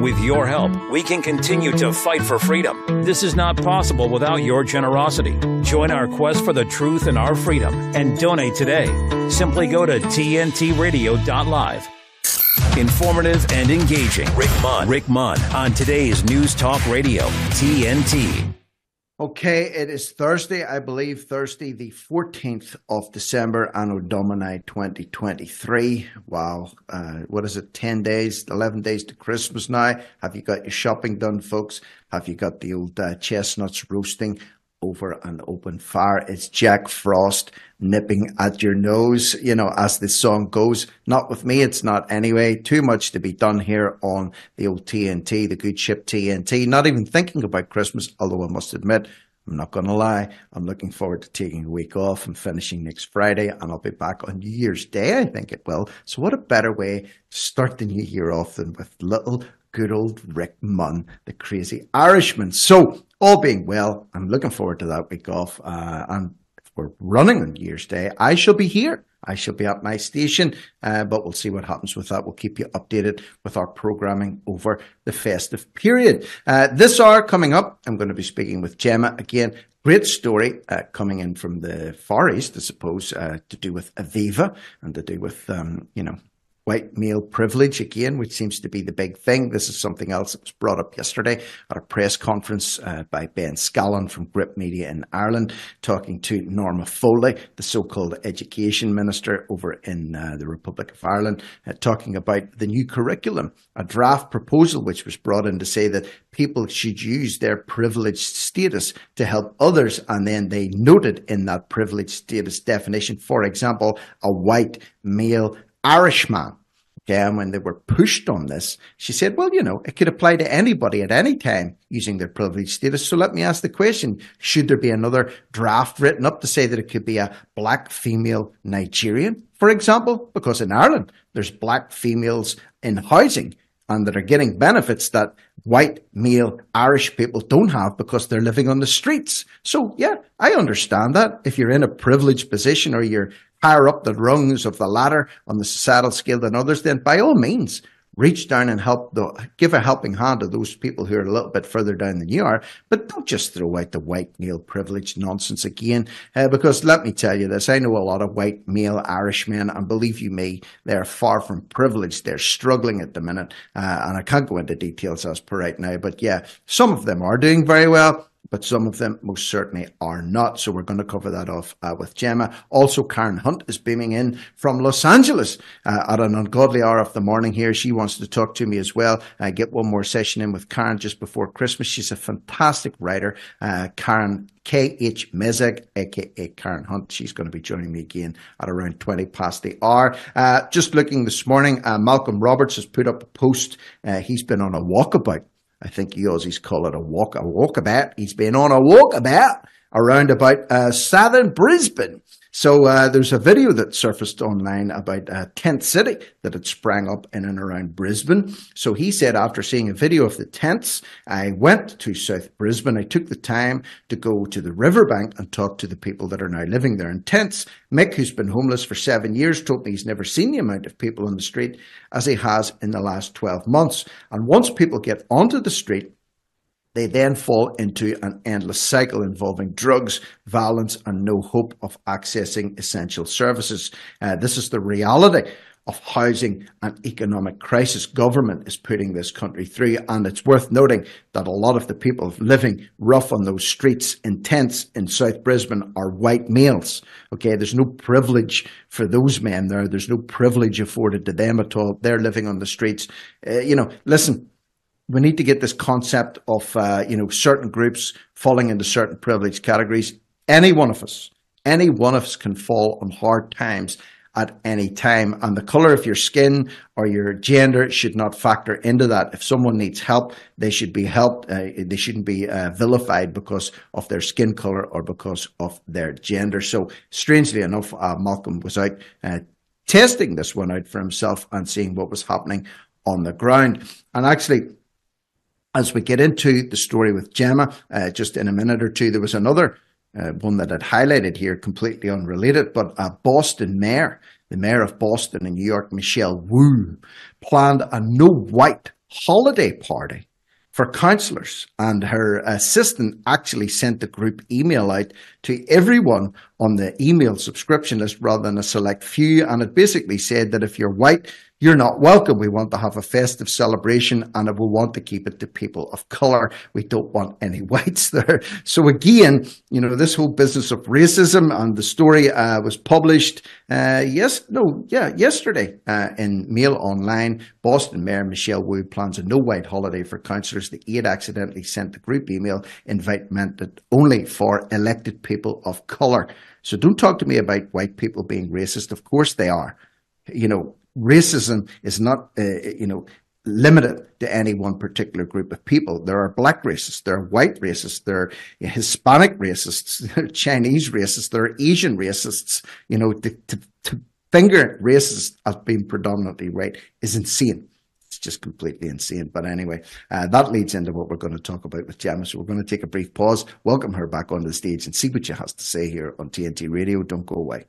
With your help, we can continue to fight for freedom. This is not possible without your generosity. Join our quest for the truth and our freedom and donate today. Simply go to tntradio.live. Informative and engaging. Rick Munn. Rick Munn on today's News Talk Radio, TNT. Okay, it is Thursday, I believe, Thursday, the 14th of December, Anno Domini 2023. Wow, uh, what is it, 10 days, 11 days to Christmas now? Have you got your shopping done, folks? Have you got the old uh, chestnuts roasting? Over an open fire. It's Jack Frost nipping at your nose, you know, as the song goes. Not with me, it's not anyway. Too much to be done here on the old TNT, the good ship TNT. Not even thinking about Christmas, although I must admit, I'm not going to lie. I'm looking forward to taking a week off and finishing next Friday, and I'll be back on New Year's Day, I think it will. So, what a better way to start the new year off than with little good old Rick Munn, the crazy Irishman. So, all being well, I'm looking forward to that week off. Uh, and we're running on Year's Day, I shall be here. I shall be at my station, uh, but we'll see what happens with that. We'll keep you updated with our programming over the festive period. Uh, this hour coming up, I'm going to be speaking with Gemma again. Great story uh, coming in from the Far East, I suppose, uh, to do with Aviva and to do with, um, you know, white male privilege again, which seems to be the big thing. This is something else that was brought up yesterday at a press conference uh, by Ben Scallan from Gript Media in Ireland, talking to Norma Foley, the so-called education minister over in uh, the Republic of Ireland, uh, talking about the new curriculum, a draft proposal which was brought in to say that people should use their privileged status to help others, and then they noted in that privileged status definition, for example, a white male Irishman. Okay, and when they were pushed on this, she said, well, you know, it could apply to anybody at any time using their privileged status. So let me ask the question should there be another draft written up to say that it could be a black female Nigerian, for example? Because in Ireland, there's black females in housing and that are getting benefits that white male Irish people don't have because they're living on the streets. So yeah, I understand that. If you're in a privileged position or you're higher up the rungs of the ladder on the societal scale than others, then by all means, reach down and help the give a helping hand to those people who are a little bit further down than you are. But don't just throw out the white male privilege nonsense again, uh, because let me tell you this: I know a lot of white male Irishmen, and believe you me, they're far from privileged. They're struggling at the minute, uh, and I can't go into details as per right now. But yeah, some of them are doing very well but some of them most certainly are not. So we're going to cover that off uh, with Gemma. Also, Karen Hunt is beaming in from Los Angeles uh, at an ungodly hour of the morning here. She wants to talk to me as well. I get one more session in with Karen just before Christmas. She's a fantastic writer. Uh, Karen K.H. Mezek, aka Karen Hunt. She's going to be joining me again at around 20 past the hour. Uh, just looking this morning, uh, Malcolm Roberts has put up a post. Uh, he's been on a walkabout I think you Aussies call it a walk, a walkabout. He's been on a walkabout around about uh, southern Brisbane. So uh, there's a video that surfaced online about a tent city that had sprang up in and around Brisbane. So he said after seeing a video of the tents, I went to South Brisbane. I took the time to go to the riverbank and talk to the people that are now living there in tents. Mick, who's been homeless for seven years, told me he's never seen the amount of people on the street as he has in the last 12 months. And once people get onto the street, they then fall into an endless cycle involving drugs, violence, and no hope of accessing essential services. Uh, this is the reality of housing and economic crisis government is putting this country through. And it's worth noting that a lot of the people living rough on those streets in tents in South Brisbane are white males. Okay, there's no privilege for those men there. There's no privilege afforded to them at all. They're living on the streets. Uh, you know, listen, we need to get this concept of uh, you know certain groups falling into certain privileged categories. Any one of us, any one of us can fall on hard times at any time, and the color of your skin or your gender should not factor into that. If someone needs help, they should be helped. Uh, they shouldn't be uh, vilified because of their skin color or because of their gender. So, strangely enough, uh, Malcolm was out uh, testing this one out for himself and seeing what was happening on the ground. And actually, as we get into the story with Gemma, uh, just in a minute or two, there was another uh, one that I'd highlighted here, completely unrelated, but a Boston mayor, the mayor of Boston in New York, Michelle Wu, planned a no white holiday party for councillors. And her assistant actually sent the group email out to everyone on the email subscription list rather than a select few. And it basically said that if you're white, you're not welcome. We want to have a festive celebration and we want to keep it to people of color. We don't want any whites there. So again, you know, this whole business of racism and the story uh, was published, uh, yes, no, yeah, yesterday uh, in Mail Online. Boston Mayor Michelle Wu plans a no white holiday for councillors. The aide accidentally sent the group email invite meant that only for elected people of color. So don't talk to me about white people being racist. Of course they are. You know, racism is not, uh, you know, limited to any one particular group of people. There are black racists, there are white racists, there are Hispanic racists, there are Chinese racists, there are Asian racists. You know, to, to, to finger racists as being predominantly white is insane. It's just completely insane. But anyway, uh, that leads into what we're going to talk about with Gemma. So we're going to take a brief pause, welcome her back onto the stage, and see what she has to say here on TNT Radio. Don't go away.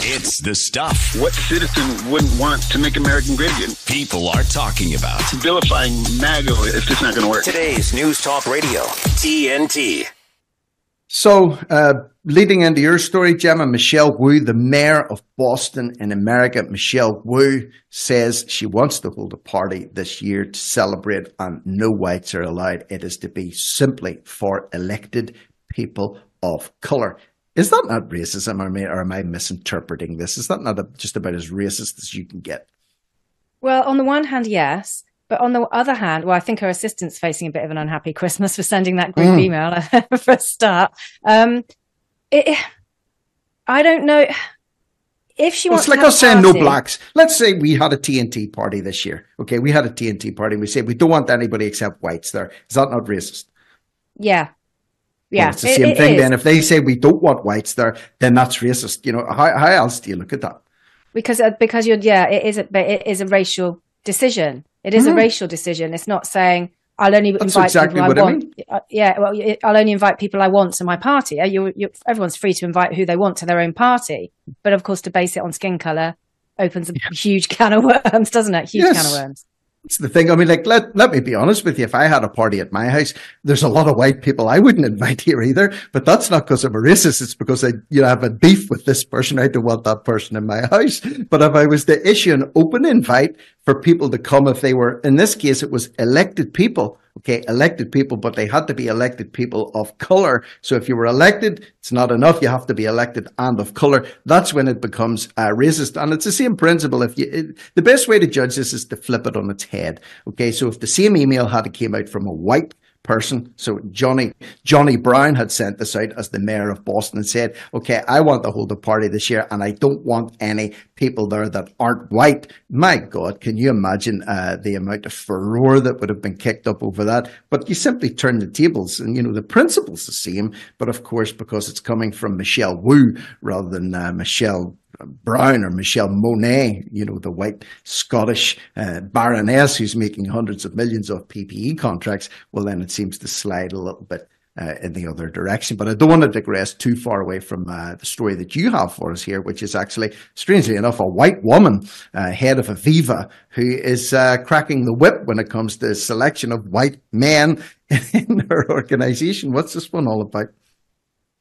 It's the stuff. What citizen wouldn't want to make American great again? People are talking about. Vilifying MAGA is just not going to work. Today's News Talk Radio, TNT. So, uh, leading into your story, Gemma, Michelle Wu, the mayor of Boston in America, Michelle Wu says she wants to hold a party this year to celebrate, and no whites are allowed. It is to be simply for elected people of color. Is that not racism, or am I, or am I misinterpreting this? Is that not a, just about as racist as you can get? Well, on the one hand, yes. But on the other hand, well, I think her assistant's facing a bit of an unhappy Christmas for sending that group mm. email for a start. Um, it, I don't know if she wants. It's like us saying no blacks. Let's say we had a TNT party this year. Okay, we had a TNT party. And we say we don't want anybody except whites there. Is that not racist? Yeah, yeah, it's the same it, thing. It then, if they say we don't want whites there, then that's racist. You know, how, how else do you look at that? Because uh, because you're yeah, it is a it is a racial decision. It is mm-hmm. a racial decision. It's not saying I'll only that's invite exactly people I want. I mean. uh, yeah, well, I'll only invite people I want to my party. You, you, everyone's free to invite who they want to their own party, but of course, to base it on skin color opens a yeah. huge can of worms, doesn't it? Huge yes. can of worms. It's the thing. I mean, like, let, let me be honest with you. If I had a party at my house, there's a lot of white people I wouldn't invite here either. But that's not because I'm a racist. It's because I, you know, have a beef with this person. I don't want that person in my house. But if I was to issue an open invite for people to come, if they were, in this case, it was elected people okay, elected people, but they had to be elected people of color. So if you were elected, it's not enough. You have to be elected and of color. That's when it becomes uh, racist. And it's the same principle. If you, it, the best way to judge this is to flip it on its head. Okay. So if the same email had came out from a white person. So Johnny Johnny Brown had sent this out as the mayor of Boston and said, "Okay, I want to hold a party this year, and I don't want any people there that aren't white." My God, can you imagine uh, the amount of furor that would have been kicked up over that? But you simply turn the tables, and you know the principle's the same, but of course because it's coming from Michelle Wu rather than uh, Michelle Brown or Michelle Mone, you know, the white Scottish uh, baroness who's making hundreds of millions of PPE contracts, well, then it seems to slide a little bit uh, in the other direction. But I don't want to digress too far away from uh, the story that you have for us here, which is actually, strangely enough, a white woman, uh, head of Aviva, who is uh, cracking the whip when it comes to selection of white men in her organization. What's this one all about?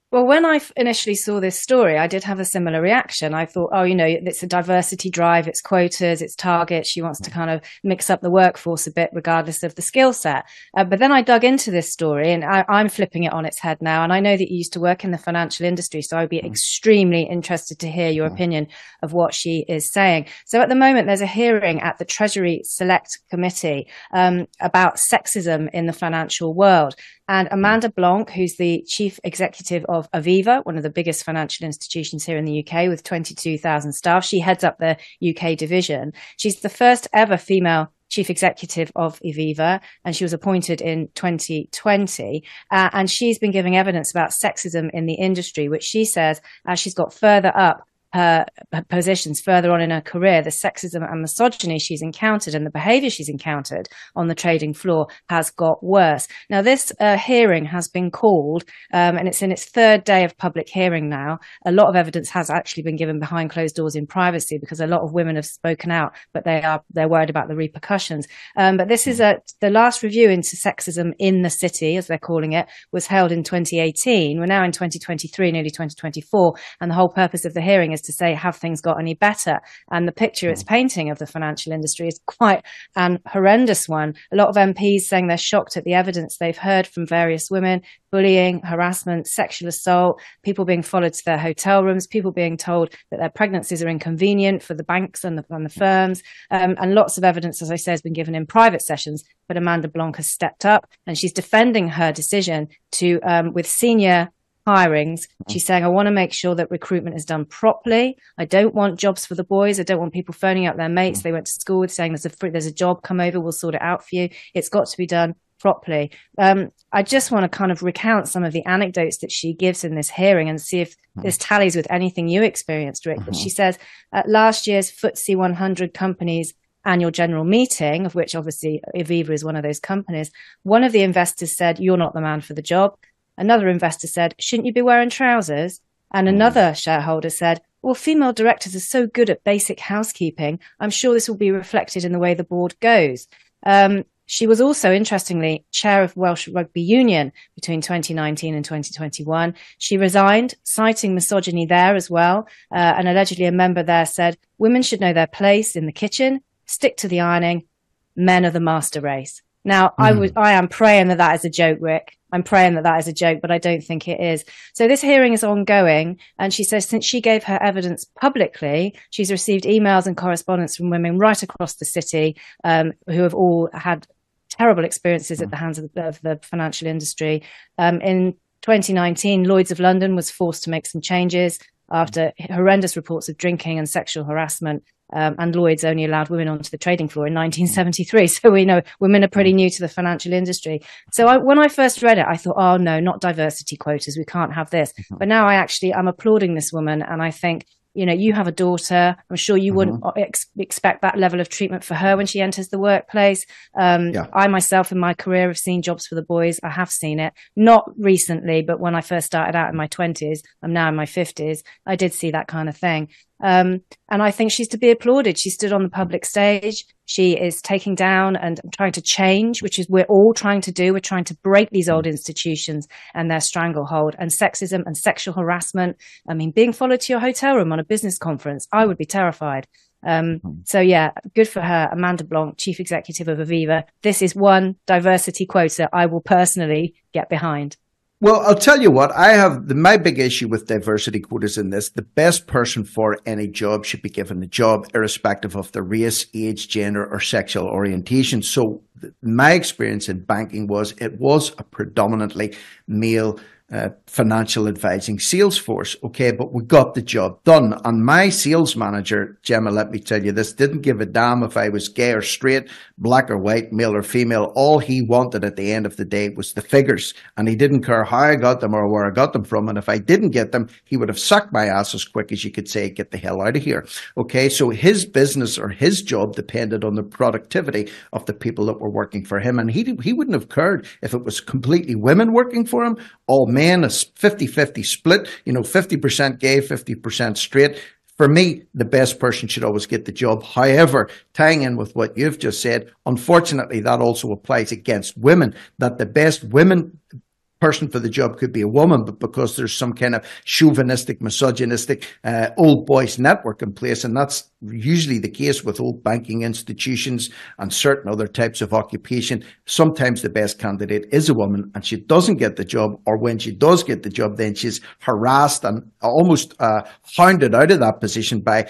Well, when I initially saw this story, I did have a similar reaction. I thought, oh, you know, it's a diversity drive, it's quotas, it's targets. She wants to kind of mix up the workforce a bit, regardless of the skill set. Uh, but then I dug into this story and I, am flipping it on its head now. And I know that you used to work in the financial industry. So I'd be mm. extremely interested to hear your opinion of what she is saying. So at the moment, there's a hearing at the Treasury Select Committee um, about sexism in the financial world. And Amanda Blanc, who's the chief executive of Aviva, one of the biggest financial institutions here in the UK with 22,000 staff, she heads up the UK division. She's the first ever female chief executive of Aviva, and she was appointed in 2020. Uh, and she's been giving evidence about sexism in the industry, which she says, as she's got further up her, her, positions further on in her career, the sexism and misogyny she's encountered and the behavior she's encountered on the trading floor has got worse. Now, this uh, hearing has been called, um, and it's in its third day of public hearing now. A lot of evidence has actually been given behind closed doors in privacy because a lot of women have spoken out, but they are they're worried about the repercussions. Um, but this is a the last review into sexism in the city, as they're calling it, was held in 2018. We're now in 2023, nearly 2024, and the whole purpose of the hearing is to say, have things got any better? And the picture it's painting of the financial industry is quite an horrendous one. A lot of MPs saying they're shocked at the evidence they've heard from various women, bullying, harassment, sexual assault, people being followed to their hotel rooms, people being told that their pregnancies are inconvenient for the banks and the, and the firms. Um, and lots of evidence, as I say, has been given in private sessions. But Amanda Blanc has stepped up and she's defending her decision to, um, with senior hirings. She's saying, I want to make sure that recruitment is done properly. I don't want jobs for the boys. I don't want people phoning up their mates they went to school with saying there's a there's a job, come over, we'll sort it out for you. It's got to be done properly. Um, I just want to kind of recount some of the anecdotes that she gives in this hearing and see if mm-hmm. this tallies with anything you experienced, Rick. But she says at last year's FTSE 100 companies annual general meeting, of which obviously Aviva is one of those companies, one of the investors said, You're not the man for the job. Another investor said, Shouldn't you be wearing trousers? And another shareholder said, Well, female directors are so good at basic housekeeping. I'm sure this will be reflected in the way the board goes. Um, she was also, interestingly, chair of Welsh Rugby Union between 2019 and 2021. She resigned, citing misogyny there as well. Uh, and allegedly, a member there said, Women should know their place in the kitchen, stick to the ironing, men are the master race. Now, mm. I hmm. I am praying that that is a joke, Rick. I'm praying that that is a joke, but I don't think it is. So this hearing is ongoing. And she says since she gave her evidence publicly, she's received emails and correspondence from women right across the city um, who have all had terrible experiences at the hands of the, of the financial industry. Um, in 2019, Lloyd's of London was forced to make some changes after horrendous reports of drinking and sexual harassment um, and Lloyd's only allowed women onto the trading floor in 1973. So we know women are pretty new to the financial industry. So I, when I first read it, I thought, oh no, not diversity quotas. We can't have this. Mm-hmm. But now I actually, I'm applauding this woman and I think you know, you have a daughter. I'm sure you mm-hmm. wouldn't ex- expect that level of treatment for her when she enters the workplace. Um, yeah. I myself in my career have seen jobs for the boys. I have seen it, not recently, but when I first started out in my 20s, I'm now in my 50s. I did see that kind of thing. Um, and I think she's to be applauded. She stood on the public stage. She is taking down and trying to change, which is we're all trying to do. We're trying to break these old institutions and their stranglehold and sexism and sexual harassment. I mean, being followed to your hotel room on a business conference, I would be terrified. Um, hmm. so yeah, good for her. Amanda Blanc, chief executive of Aviva. This is one diversity quota I will personally get behind. Well, I'll tell you what, I have the, my big issue with diversity quotas in this. The best person for any job should be given the job, irrespective of their race, age, gender, or sexual orientation. So, my experience in banking was it was a predominantly male uh, financial advising sales force. Okay, but we got the job done. And my sales manager, Gemma, let me tell you this, didn't give a damn if I was gay or straight, black or white, male or female. All he wanted at the end of the day was the figures. And he didn't care how I got them or where I got them from. And if I didn't get them, he would have sucked my ass as quick as you could say, get the hell out of here. Okay, so his business or his job depended on the productivity of the people that were working for him. And he, he wouldn't have cared if it was completely women working for him, all men, a 50-50 split, you know, 50% gay, 50% straight. For me, the best person should always get the job. However, tying in with what you've just said, unfortunately, that also applies against women, that the best women person for the job could be a woman, but because there's some kind of chauvinistic, misogynistic uh, old boys network in place, and that's usually the case with old banking institutions and certain other types of occupation. Sometimes the best candidate is a woman, and she doesn't get the job, or when she does get the job, then she's harassed and almost uh, hounded out of that position by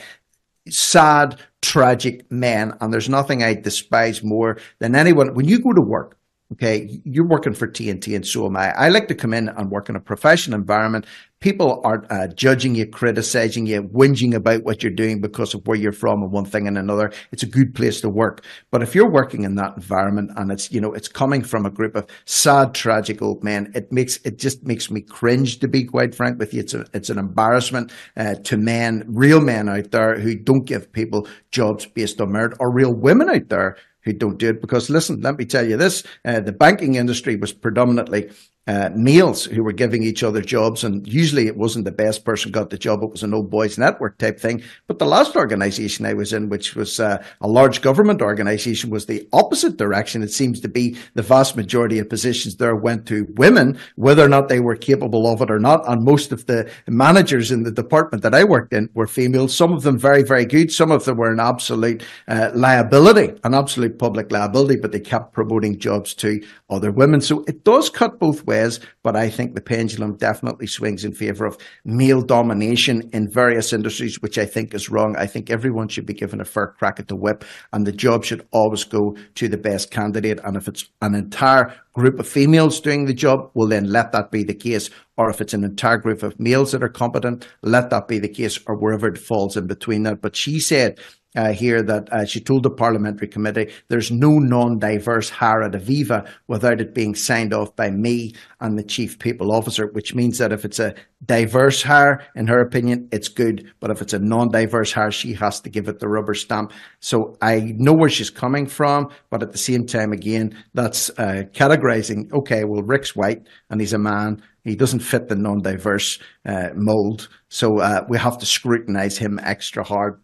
sad, tragic men. And there's nothing I despise more than anyone. When you go to work Okay, you're working for TNT, and so am I. I like to come in and work in a professional environment. People aren't uh, judging you, criticizing you, whinging about what you're doing because of where you're from and one thing and another. It's a good place to work. But if you're working in that environment and it's you know it's coming from a group of sad, tragic old men, it makes it just makes me cringe to be quite frank with you. It's a, it's an embarrassment uh, to men, real men out there who don't give people jobs based on merit, or real women out there who don't do it. Because listen, let me tell you this: uh, the banking industry was predominantly uh, males who were giving each other jobs, and usually it wasn't the best person got the job; it was an old boys network type thing. But the last organisation I was in, which was uh, a large government organisation, was the opposite direction. It seems to be the vast majority of positions there went to women, whether or not they were capable of it or not. And most of the managers in the department that I worked in were female. Some of them very, very good. Some of them were an absolute uh, liability, an absolute public liability, but they kept promoting jobs to other women. So it does cut both ways ways, but I think the pendulum definitely swings in favor of male domination in various industries, which I think is wrong. I think everyone should be given a fair crack at the whip, and the job should always go to the best candidate. And if it's an entire group of females doing the job, well, then let that be the case. Or if it's an entire group of males that are competent, let that be the case, or wherever it falls in between that. But she said uh, here that uh, she told the parliamentary committee there's no non-diverse hire at Aviva without it being signed off by me and the chief people officer, which means that if it's a diverse hire, in her opinion, it's good. But if it's a non-diverse hire, she has to give it the rubber stamp. So I know where she's coming from, but at the same time, again, that's uh, categorizing. Okay, well, Rick's white and he's a man. He doesn't fit the non-diverse uh, mold, so uh, we have to scrutinize him extra hard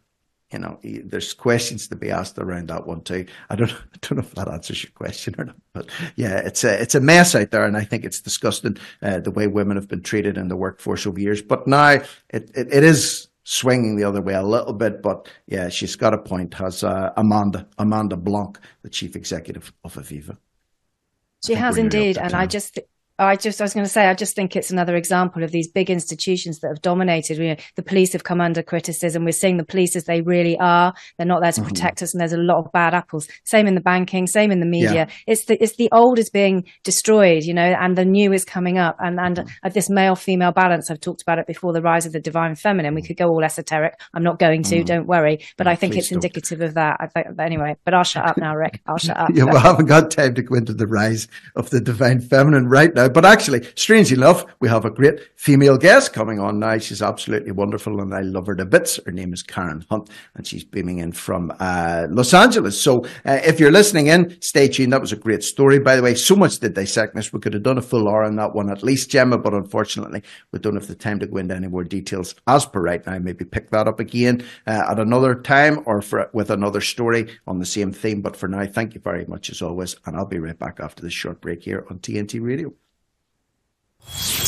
you know, there's questions to be asked around that one too. I don't, I don't know if that answers your question or not, but yeah, it's a, it's a mess out there, and I think it's disgusting uh, the way women have been treated in the workforce over years. But now it, it, it is swinging the other way a little bit. But yeah, she's got a point. Has uh, Amanda Amanda Blanc, the chief executive of Aviva. She has indeed, and I just I just, I was going to say, I just think it's another example of these big institutions that have dominated. You know, the police have come under criticism. We're seeing the police as they really are. They're not there to mm-hmm. protect us, and there's a lot of bad apples. Same in the banking, same in the media. Yeah. It's the it's the old is being destroyed, you know, and the new is coming up. And and mm-hmm. this male female balance, I've talked about it before. The rise of the divine feminine. We mm. could go all esoteric. I'm not going to. Mm-hmm. Don't worry. But I think it's don't. indicative of that. I think, anyway. But I'll shut up now, Rick. I'll shut up. yeah, we haven't got time to go into the rise of the divine feminine right now. But actually, strangely enough, we have a great female guest coming on now. She's absolutely wonderful and I love her to bits. Her name is Karen Hunt and she's beaming in from uh, Los Angeles. So uh, if you're listening in, stay tuned. That was a great story, by the way. So much to dissect this. We could have done a full hour on that one at least, Gemma, but unfortunately, we don't have the time to go into any more details as per right now. Maybe pick that up again uh, at another time or for, with another story on the same theme. But for now, thank you very much as always. And I'll be right back after this short break here on TNT Radio.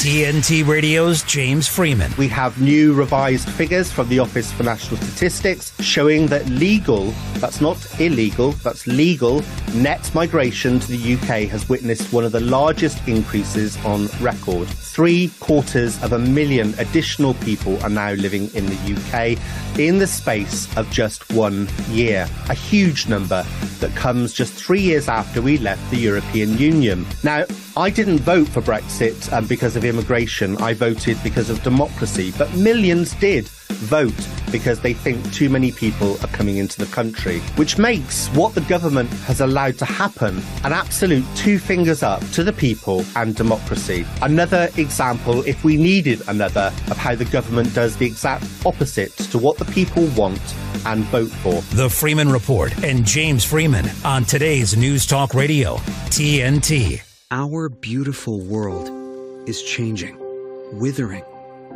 TNT Radio's James Freeman. We have new revised figures from the Office for National Statistics showing that legal, that's not illegal, that's legal, net migration to the UK has witnessed one of the largest increases on record. Three quarters of a million additional people are now living in the UK in the space of just one year. A huge number that comes just three years after we left the European Union. Now, I didn't vote for Brexit um, because of immigration. I voted because of democracy. But millions did vote because they think too many people are coming into the country, which makes what the government has allowed to happen an absolute two fingers up to the people and democracy. Another example, if we needed another, of how the government does the exact opposite to what the people want and vote for. The Freeman Report and James Freeman on today's News Talk Radio, TNT. Our beautiful world is changing, withering,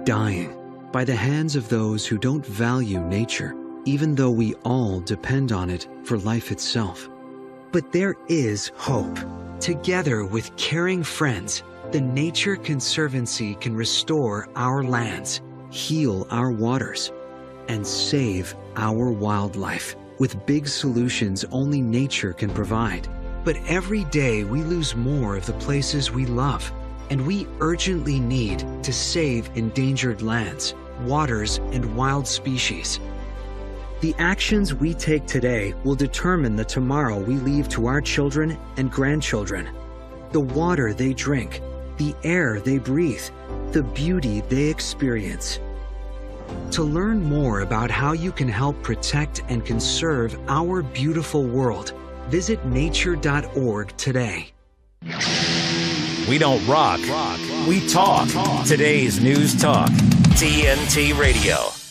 dying by the hands of those who don't value nature, even though we all depend on it for life itself. But there is hope. Together with caring friends, the Nature Conservancy can restore our lands, heal our waters, and save our wildlife with big solutions only nature can provide. But every day we lose more of the places we love, and we urgently need to save endangered lands, waters, and wild species. The actions we take today will determine the tomorrow we leave to our children and grandchildren. the water they drink, the air they breathe, the beauty they experience. To learn more about how you can help protect and conserve our beautiful world, visit nature.org today. We don't rock, we talk. Today's News Talk, TNT Radio.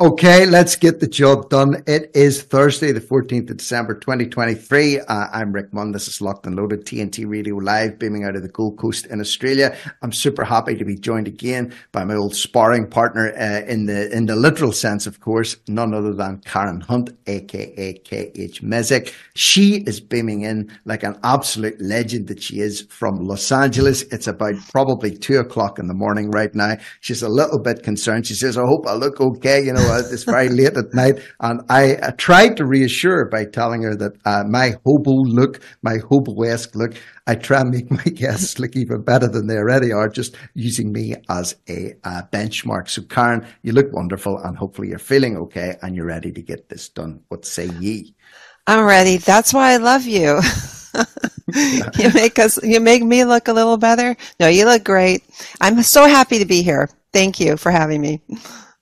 Okay, let's get the job done. It is Thursday, the 14th of December, 2023. Uh, I'm Rick Munn. This is Locked and Loaded TNT Radio Live, beaming out of the Gold Coast in Australia. I'm super happy to be joined again by my old sparring partner, uh, in the in the literal sense, of course, none other than Karen Hunt, aka KH Mezek. She is beaming in like an absolute legend that she is from Los Angeles. It's about probably two o'clock in the morning right now. She's a little bit concerned. She says, "I hope I look okay." You know it's very late at night. And I, I, tried to reassure her by telling her that uh, my hobo look, my hobo-esque look, I try and make my guests look even better than they already are, just using me as a uh, benchmark. So Karen, you look wonderful and hopefully you're feeling okay and you're ready to get this done. What say ye? I'm ready. That's why I love you. you make us, you make me look a little better. No, you look great. I'm so happy to be here. Thank you for having me.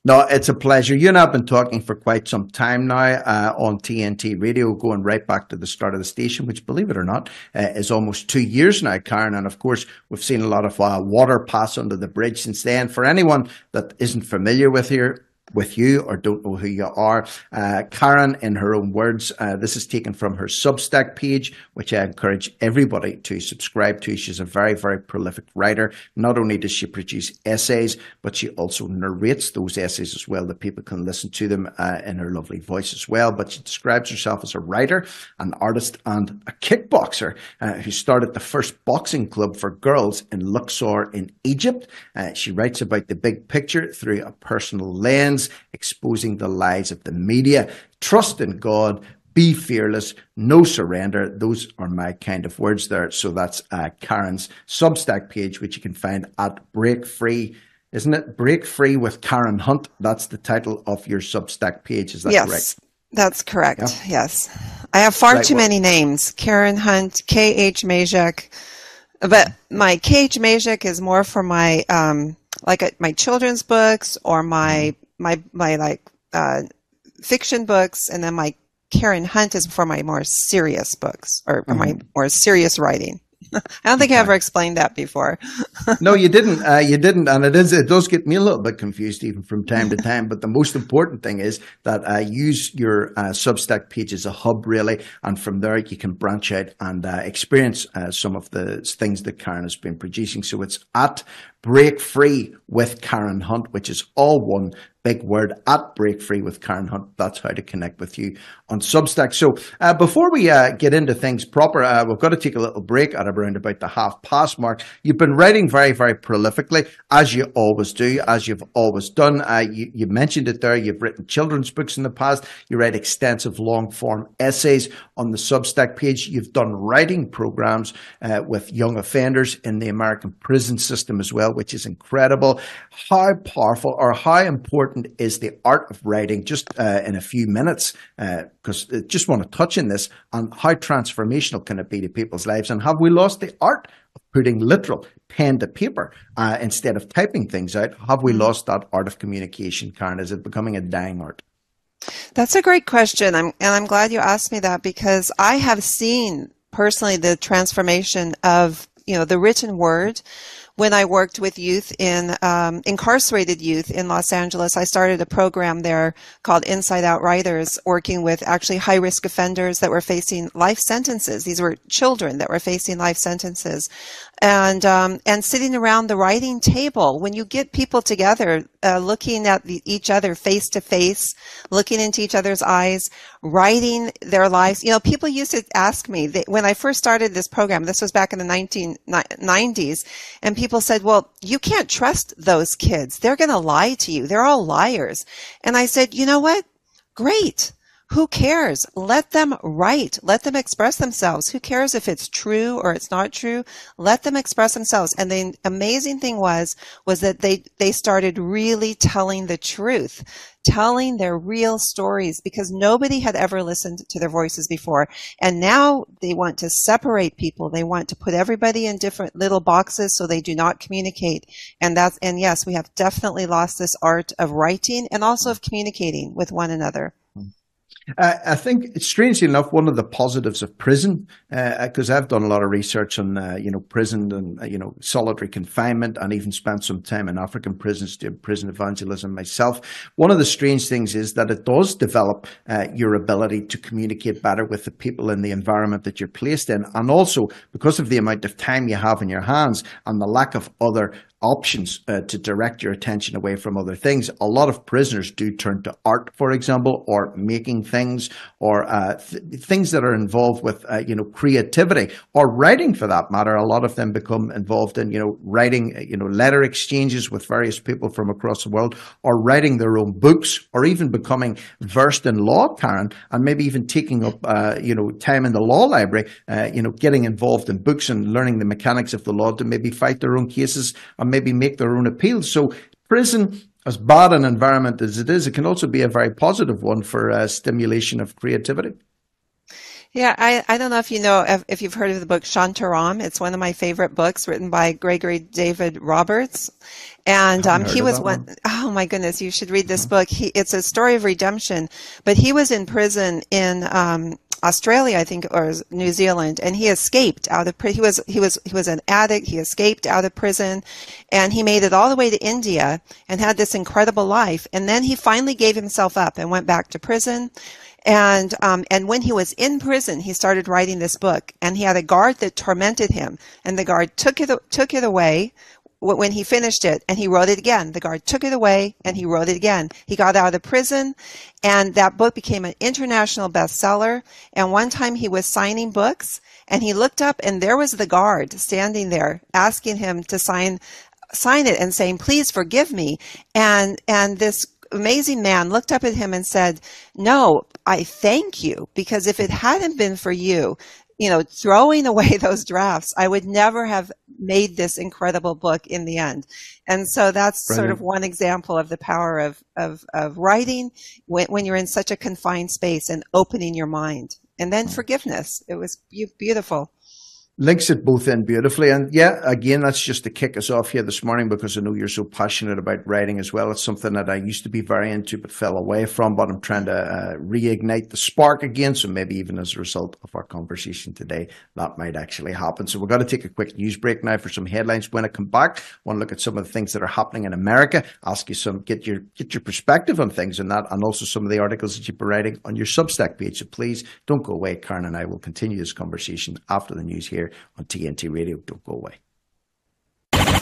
No, it's a pleasure. You and I have been talking for quite some time now uh, on TNT Radio, going right back to the start of the station, which, believe it or not, uh, is almost two years now, Karen. And of course, we've seen a lot of uh, water pass under the bridge since then. For anyone that isn't familiar with here, with you or don't know who you are. Uh, Karen, in her own words, uh, this is taken from her Substack page, which I encourage everybody to subscribe to. She's a very, very prolific writer. Not only does she produce essays, but she also narrates those essays as well, that people can listen to them uh, in her lovely voice as well. But she describes herself as a writer, an artist, and a kickboxer uh, who started the first boxing club for girls in Luxor in Egypt. Uh, she writes about the big picture through a personal lens exposing the lies of the media. Trust in God, be fearless, no surrender. Those are my kind of words there. So that's uh, Karen's Substack page, which you can find at Break Free. Isn't it Break Free with Karen Hunt? That's the title of your Substack page. Is that yes, correct? That's correct. Yeah. Yes. I have far right, too well, many names. Karen Hunt, K.H. Mezek. But my K.H. Mezek is more for my, um, like uh, my children's books or my my my like uh, fiction books, and then my Karen Hunt is for my more serious books or mm-hmm. my more serious writing. I don't think I ever explained that before. no, you didn't. Uh, you didn't, and it is. It does get me a little bit confused, even from time to time. But the most important thing is that uh, use your uh, Substack page as a hub, really, and from there you can branch out and uh, experience uh, some of the things that Karen has been producing. So it's at Break Free with Karen Hunt, which is all one big word at Break Free with Karen Hunt. That's how to connect with you on Substack. So uh, before we uh, get into things proper, uh, we've got to take a little break at around about the half past mark. You've been writing very, very prolifically, as you always do, as you've always done. Uh, you, you, mentioned it there. You've written children's books in the past. You write extensive long form essays on the Substack page. You've done writing programs uh, with young offenders in the American prison system as well, which is incredible. How powerful or how important important is the art of writing just uh, in a few minutes, because uh, I just want to touch on this on how transformational can it be to people's lives, and have we lost the art of putting literal pen to paper uh, instead of typing things out? Have we mm. lost that art of communication, Karen? Is it becoming a dying art? That's a great question, I'm, and I'm glad you asked me that because I have seen personally the transformation of you know the written word when I worked with youth in um, incarcerated youth in Los Angeles, I started a program there called Inside Out Writers, working with actually high risk offenders that were facing life sentences. These were children that were facing life sentences and um, and sitting around the writing table. When you get people together uh, looking at the, each other face to face looking into each other's eyes writing their lives. You know people used to ask me when i first started this program this was back in the 1990s and people said well you can't trust those kids. They're going to lie to you. They're all liars. And i said you know what? Great who cares? Let them write. Let them express themselves. Who cares if it's true or it's not true? Let them express themselves. And the amazing thing was, was that they, they started really telling the truth, telling their real stories because nobody had ever listened to their voices before. And now they want to separate people. They want to put everybody in different little boxes so they do not communicate. And that's, and yes, we have definitely lost this art of writing and also of communicating with one another. Uh, I think, strangely enough, one of the positives of prison, because uh, I've done a lot of research on, uh, you know, prison and, uh, you know, solitary confinement and even spent some time in African prisons doing prison evangelism myself. One of the strange things is that it does develop uh, your ability to communicate better with the people in the environment that you're placed in. And also, because of the amount of time you have in your hands and the lack of other options uh, to direct your attention away from other things. A lot of prisoners do turn to art, for example, or making things, or uh, th- things that are involved with uh, you know creativity or writing, for that matter. A lot of them become involved in you know writing you know letter exchanges with various people from across the world, or writing their own books, or even becoming versed in law, Karen, and maybe even taking up uh, you know time in the law library, uh, you know, getting involved in books and learning the mechanics of the law to maybe fight their own cases and maybe make their own appeals. So prison, as bad an environment as it is, it can also be a very positive one for uh, stimulation of creativity. Yeah, I, I don't know if you know if, if you've heard of the book Shantaram. It's one of my favorite books written by Gregory David Roberts. And um, he was one, one, oh my goodness, you should read this book. He, it's a story of redemption, but he was in prison in um, Australia, I think, or New Zealand, and he escaped out of he was he was he was an addict. He escaped out of prison, and he made it all the way to India and had this incredible life. And then he finally gave himself up and went back to prison. And um, and when he was in prison, he started writing this book, and he had a guard that tormented him, and the guard took it took it away when he finished it and he wrote it again. The guard took it away and he wrote it again. He got out of prison and that book became an international bestseller. And one time he was signing books and he looked up and there was the guard standing there asking him to sign sign it and saying, please forgive me. And, and this amazing man looked up at him and said, no, I thank you because if it hadn't been for you, you know, throwing away those drafts, I would never have made this incredible book in the end. And so that's Brilliant. sort of one example of the power of, of, of writing when, when you're in such a confined space and opening your mind. And then mm. forgiveness. It was beautiful links it both in beautifully. And yeah, again, that's just to kick us off here this morning because I know you're so passionate about writing as well. It's something that I used to be very into but fell away from, but I'm trying to uh, reignite the spark again. So maybe even as a result of our conversation today, that might actually happen. So we're going to take a quick news break now for some headlines. When I come back, I want to look at some of the things that are happening in America, ask you some, get your, get your perspective on things and that, and also some of the articles that you've been writing on your Substack page. So please don't go away. Karen and I will continue this conversation after the news here here on TNT Radio. Don't go away.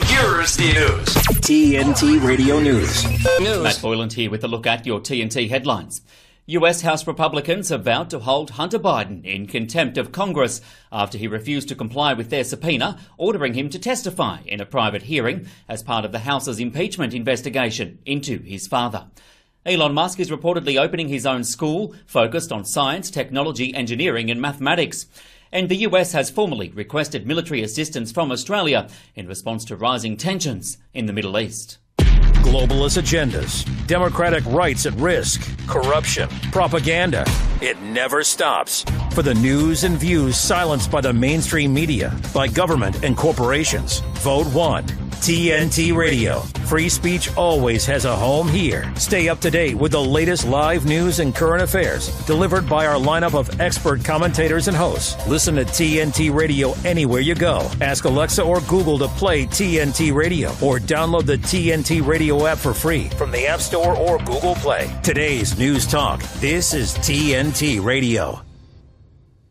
Here's the news. TNT Radio News. news. Matt Boyland here with a look at your TNT headlines. US House Republicans have vowed to hold Hunter Biden in contempt of Congress after he refused to comply with their subpoena, ordering him to testify in a private hearing as part of the House's impeachment investigation into his father. Elon Musk is reportedly opening his own school focused on science, technology, engineering, and mathematics and the US has formally requested military assistance from Australia in response to rising tensions in the Middle East. Globalist agendas, democratic rights at risk, corruption, propaganda. It never stops. For the news and views silenced by the mainstream media, by government and corporations, vote one. TNT Radio. Free speech always has a home here. Stay up to date with the latest live news and current affairs delivered by our lineup of expert commentators and hosts. Listen to TNT Radio anywhere you go. Ask Alexa or Google to play TNT Radio or download the TNT Radio app for free from the App Store or Google Play. Today's News Talk. This is TNT Radio.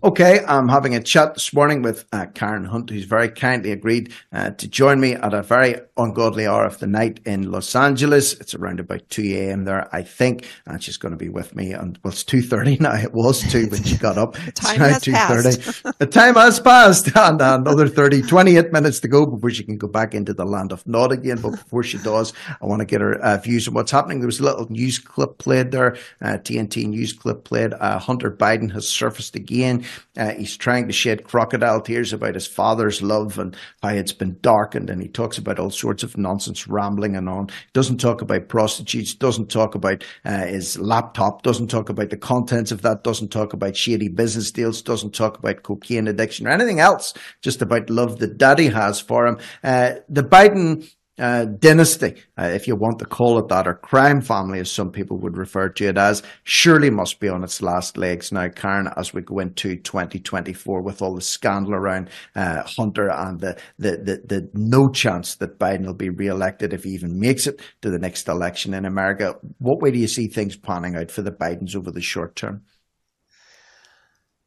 Okay, I'm having a chat this morning with uh, Karen Hunt, who's very kindly agreed uh, to join me at a very ungodly hour of the night in Los Angeles. It's around about 2 a.m. there, I think, and she's going to be with me. And well, it's 2.30 now. It was 2 when she got up. time has 2.30. the time has passed and another 30, 28 minutes to go before she can go back into the land of Nod again. But before she does, I want to get her uh, views on what's happening. There was a little news clip played there, TNT uh, news clip played. Uh, Hunter Biden has surfaced again. Uh, he's trying to shed crocodile tears about his father's love and how it's been darkened. And he talks about all sorts of nonsense, rambling and on. Doesn't talk about prostitutes, doesn't talk about uh, his laptop, doesn't talk about the contents of that, doesn't talk about shady business deals, doesn't talk about cocaine addiction or anything else, just about love that daddy has for him. Uh, the Biden uh, dynasty, uh, if you want to call it that, or crime family, as some people would refer to it as, surely must be on its last legs now, Karen, as we go into 2024 with all the scandal around uh, Hunter and the, the, the, the no chance that Biden will be re-elected if he even makes it to the next election in America. What way do you see things panning out for the Bidens over the short term?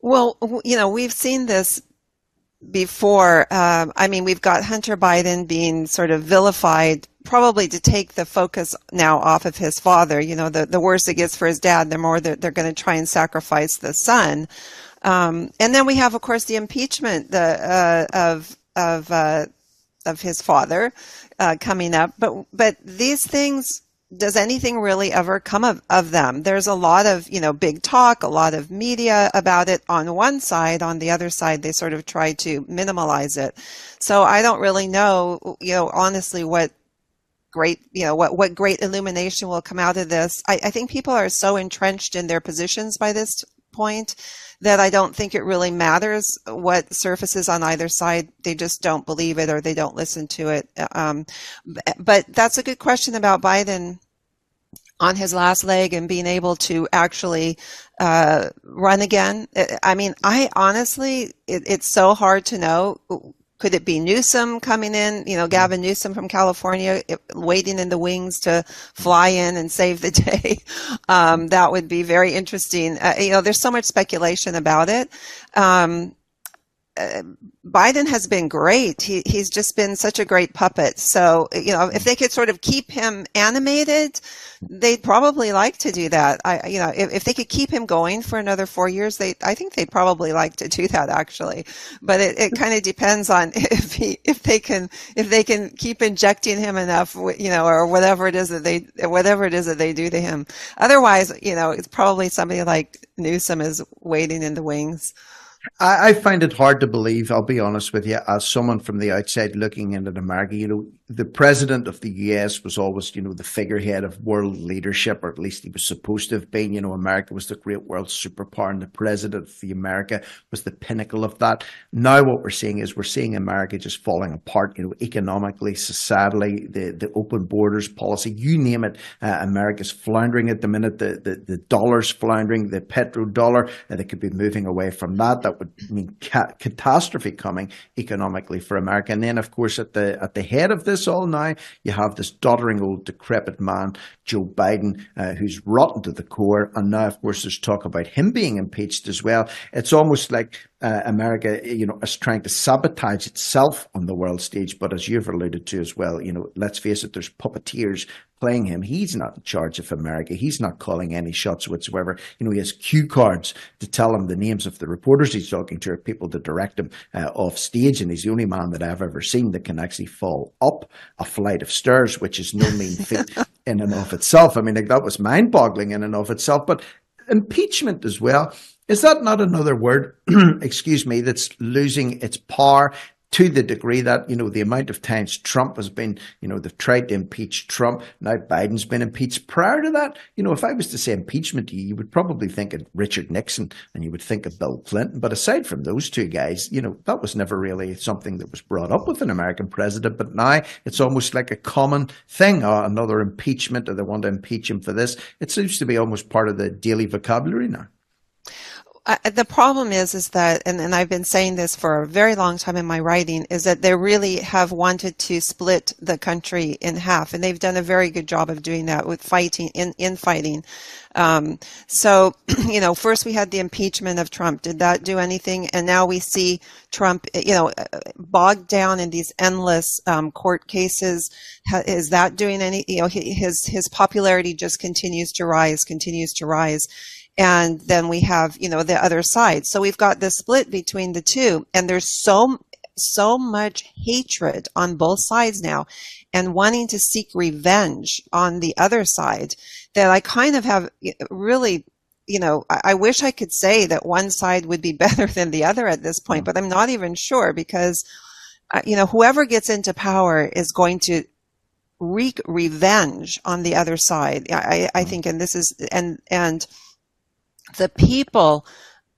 Well, you know, we've seen this before. Um, I mean, we've got Hunter Biden being sort of vilified, probably to take the focus now off of his father. You know, the, the worse it gets for his dad, the more they're, they're going to try and sacrifice the son. Um, and then we have, of course, the impeachment the, uh, of of uh, of his father uh, coming up. But but these things does anything really ever come of, of them? There's a lot of, you know, big talk, a lot of media about it on one side. On the other side, they sort of try to minimalize it. So I don't really know, you know, honestly, what great, you know, what, what great illumination will come out of this. I, I think people are so entrenched in their positions by this point that I don't think it really matters what surfaces on either side. They just don't believe it or they don't listen to it. Um, but that's a good question about Biden on his last leg and being able to actually uh, run again. I mean, I honestly, it, it's so hard to know could it be Newsom coming in, you know, Gavin Newsom from California, waiting in the wings to fly in and save the day? Um, that would be very interesting. Uh, you know, there's so much speculation about it. Um, uh, Biden has been great. He, he's just been such a great puppet. So, you know, if they could sort of keep him animated, they'd probably like to do that. I, you know, if, if they could keep him going for another four years, they, I think they'd probably like to do that actually. But it, it kind of depends on if he, if they can, if they can keep injecting him enough, you know, or whatever it is that they, whatever it is that they do to him. Otherwise, you know, it's probably somebody like Newsom is waiting in the wings. I, I, find it hard to believe, I'll be honest with you, as someone from the outside looking into America, you know, the president of the US was always, you know, the figurehead of world leadership, or at least he was supposed to have been. You know, America was the great world superpower, and the president of the America was the pinnacle of that. Now, what we're seeing is we're seeing America just falling apart, you know, economically, societally, the, the open borders policy, you name it. Uh, America's floundering at the minute, the, the, the dollar's floundering, the petrodollar, and they could be moving away from that. That would mean ca- catastrophe coming economically for America. And then, of course, at the, at the head of this, this all now. You have this doddering old decrepit man, Joe Biden, uh, who's rotten to the core. And now, of course, there's talk about him being impeached as well. It's almost like uh, America, you know, is trying to sabotage itself on the world stage. But as you've alluded to as well, you know, let's face it, there's puppeteers playing him. He's not in charge of America. He's not calling any shots whatsoever. You know, he has cue cards to tell him the names of the reporters he's talking to, or people to direct him uh, off stage. And he's the only man that I've ever seen that can actually fall up a flight of stairs, which is no mean feat in and of itself. I mean, like, that was mind boggling in and of itself. But impeachment as well is that not another word, excuse me, that's losing its power to the degree that, you know, the amount of times Trump has been, you know, they've tried to impeach Trump. Now Biden's been impeached. Prior to that, you know, if I was to say impeachment to you, you would probably think of Richard Nixon and you would think of Bill Clinton. But aside from those two guys, you know, that was never really something that was brought up with an American president. But now it's almost like a common thing. Oh, another impeachment or they want to impeach him for this. It seems to be almost part of the daily vocabulary now. The problem is, is that, and, and I've been saying this for a very long time in my writing, is that they really have wanted to split the country in half, and they've done a very good job of doing that with fighting, in, in fighting. Um, so, you know, first we had the impeachment of Trump. Did that do anything? And now we see Trump, you know, bogged down in these endless um, court cases. Is that doing any? You know, his his popularity just continues to rise, continues to rise. And then we have, you know, the other side. So we've got the split between the two, and there's so so much hatred on both sides now and wanting to seek revenge on the other side that I kind of have really you know, I, wish I could say that one side would be better than the other at this point, but I'm not even sure because, uh, you know, whoever gets into power is going to wreak revenge on the other side. I, I think, and this is, and, and the people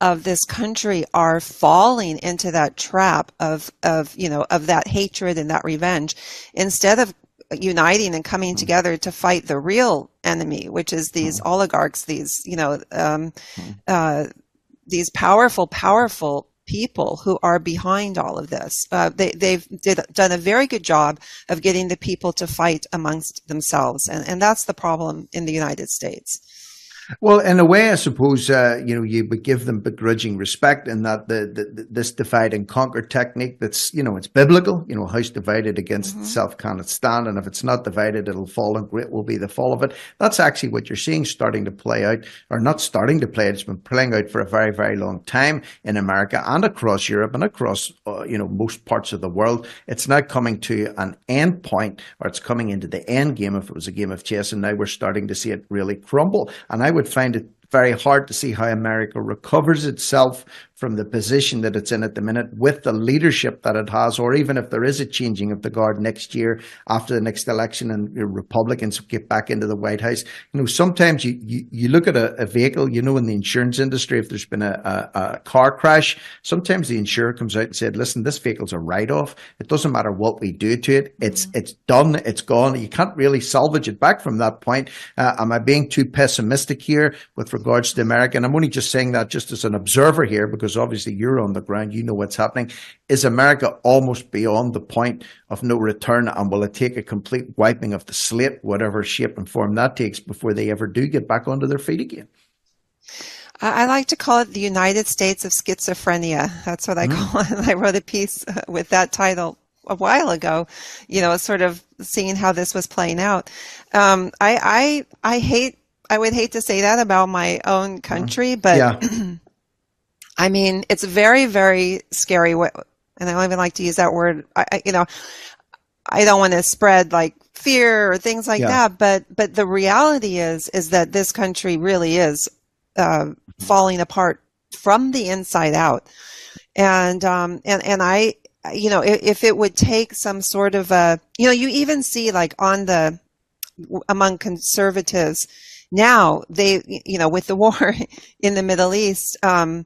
of this country are falling into that trap of, of, you know, of that hatred and that revenge instead of uniting and coming mm-hmm. together to fight the real enemy, which is these mm-hmm. oligarchs, these, you know, um, mm-hmm. uh, these powerful, powerful people who are behind all of this. Uh, they, they've did, done a very good job of getting the people to fight amongst themselves. And, and that's the problem in the United States. Well, in a way, I suppose uh, you know you would give them begrudging respect, in that the, the, this divide and conquer technique that's you know it's biblical. You know, house divided against mm-hmm. itself cannot stand, and if it's not divided, it'll fall, and great will be the fall of it. That's actually what you're seeing starting to play out, or not starting to play. It's been playing out for a very very long time in America and across Europe and across uh, you know most parts of the world. It's now coming to an end point, or it's coming into the end game. If it was a game of chess, and now we're starting to see it really crumble. And I would find it very hard to see how America recovers itself from the position that it's in at the minute with the leadership that it has, or even if there is a changing of the guard next year after the next election and Republicans get back into the White House. You know, sometimes you, you, you look at a, a, vehicle, you know, in the insurance industry, if there's been a, a, a, car crash, sometimes the insurer comes out and said, listen, this vehicle's a write off. It doesn't matter what we do to it. It's, mm-hmm. it's done. It's gone. You can't really salvage it back from that point. Uh, am I being too pessimistic here with regards to America? And I'm only just saying that just as an observer here because because obviously you're on the ground, you know what's happening. Is America almost beyond the point of no return? And will it take a complete wiping of the slate, whatever shape and form that takes, before they ever do get back onto their feet again? I like to call it the United States of schizophrenia. That's what I mm. call it. I wrote a piece with that title a while ago, you know, sort of seeing how this was playing out. Um, I, I, I hate, I would hate to say that about my own country, but yeah. I mean, it's very, very scary. And I don't even like to use that word. I, you know, I don't want to spread like fear or things like yeah. that. But, but the reality is, is that this country really is uh, falling apart from the inside out. And, um, and, and I, you know, if, if it would take some sort of a, you know, you even see like on the, among conservatives now, they, you know, with the war in the Middle East, um,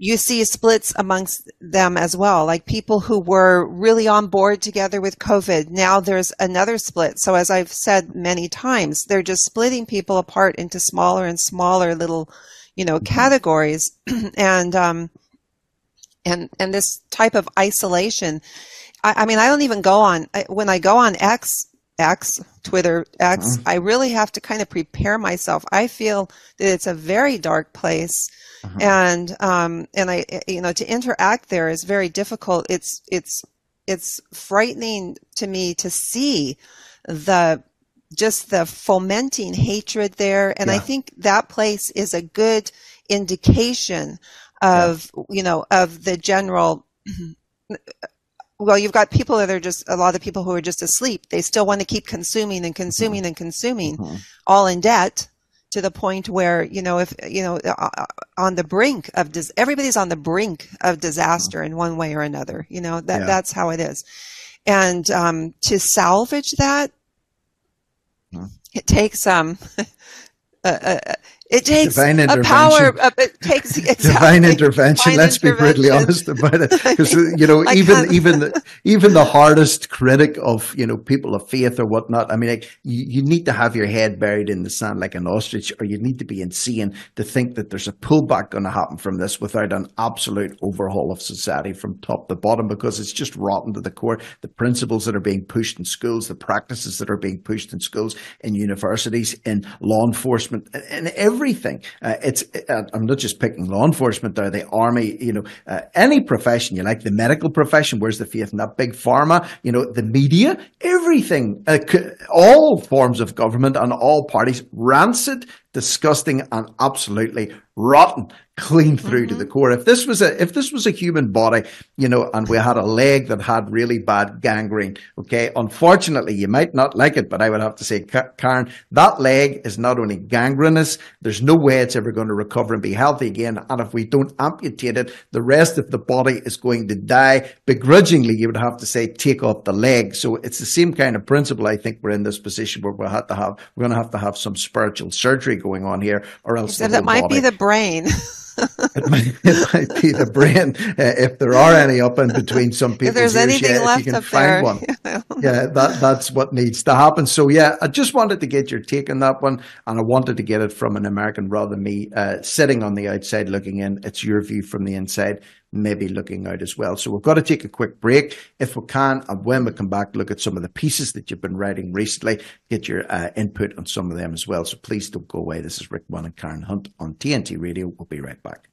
you see splits amongst them as well. Like people who were really on board together with COVID. Now there's another split. So as I've said many times, they're just splitting people apart into smaller and smaller little, you know, categories. and, um, and, and this type of isolation. I, I mean, I don't even go on, when I go on X, X, Twitter X, mm-hmm. I really have to kind of prepare myself. I feel that it's a very dark place uh-huh. and um, and I you know to interact there is very difficult. It's it's it's frightening to me to see the just the fomenting hatred there, and yeah. I think that place is a good indication of yeah. you know of the general well, you've got people that are just a lot of people who are just asleep. They still want to keep consuming and consuming mm-hmm. and consuming, mm-hmm. all in debt to the point where you know if you know uh, uh, on the brink of dis- everybody's on the brink of disaster in one way or another you know that yeah. that's how it is and um, to salvage that hmm. it takes um uh, uh, It takes Divine a power. intervention. Uh, it takes exactly, divine intervention. divine let's be brutally honest about it, because you know, even even the, even the hardest critic of you know people of faith or whatnot. I mean, like, you, you need to have your head buried in the sand like an ostrich, or you need to be insane to think that there's a pullback going to happen from this without an absolute overhaul of society from top to bottom, because it's just rotten to the core. The principles that are being pushed in schools, the practices that are being pushed in schools, in universities, in law enforcement, and, and everything. Uh, it's uh, I'm not just picking law enforcement there, the army, you know, uh, any profession you like, the medical profession. Where's the faith in that? Big pharma, you know, the media, everything, uh, all forms of government and all parties, rancid, disgusting, and absolutely rotten, clean through to the mm-hmm. core. If this was a if this was a human body, you know, and we had a leg that had really bad gangrene, okay, unfortunately, you might not like it, but I would have to say, Ka- Karen, that leg is not only gangrenous, there's no way it's ever going to recover and be healthy again. And if we don't amputate it, the rest of the body is going to die. Begrudgingly, you would have to say, take off the leg. So it's the same kind of principle. I think we're in this position where we'll have to have we're going to have to have some spiritual surgery going on here, or else Except the it might whole be body- the brain. it might, it might be the brain uh, if there are any up in between some people. if there's anything yeah, left if you can up find there. one yeah that that's what needs to happen so yeah i just wanted to get your take on that one and i wanted to get it from an american rather than me uh, sitting on the outside looking in it's your view from the inside maybe looking out as well. So we've got to take a quick break. If we can and when we come back look at some of the pieces that you've been writing recently get your uh, input on some of them as well. So please don't go away. This is rick Munn and karen hunt on tnt radio. We'll be right back.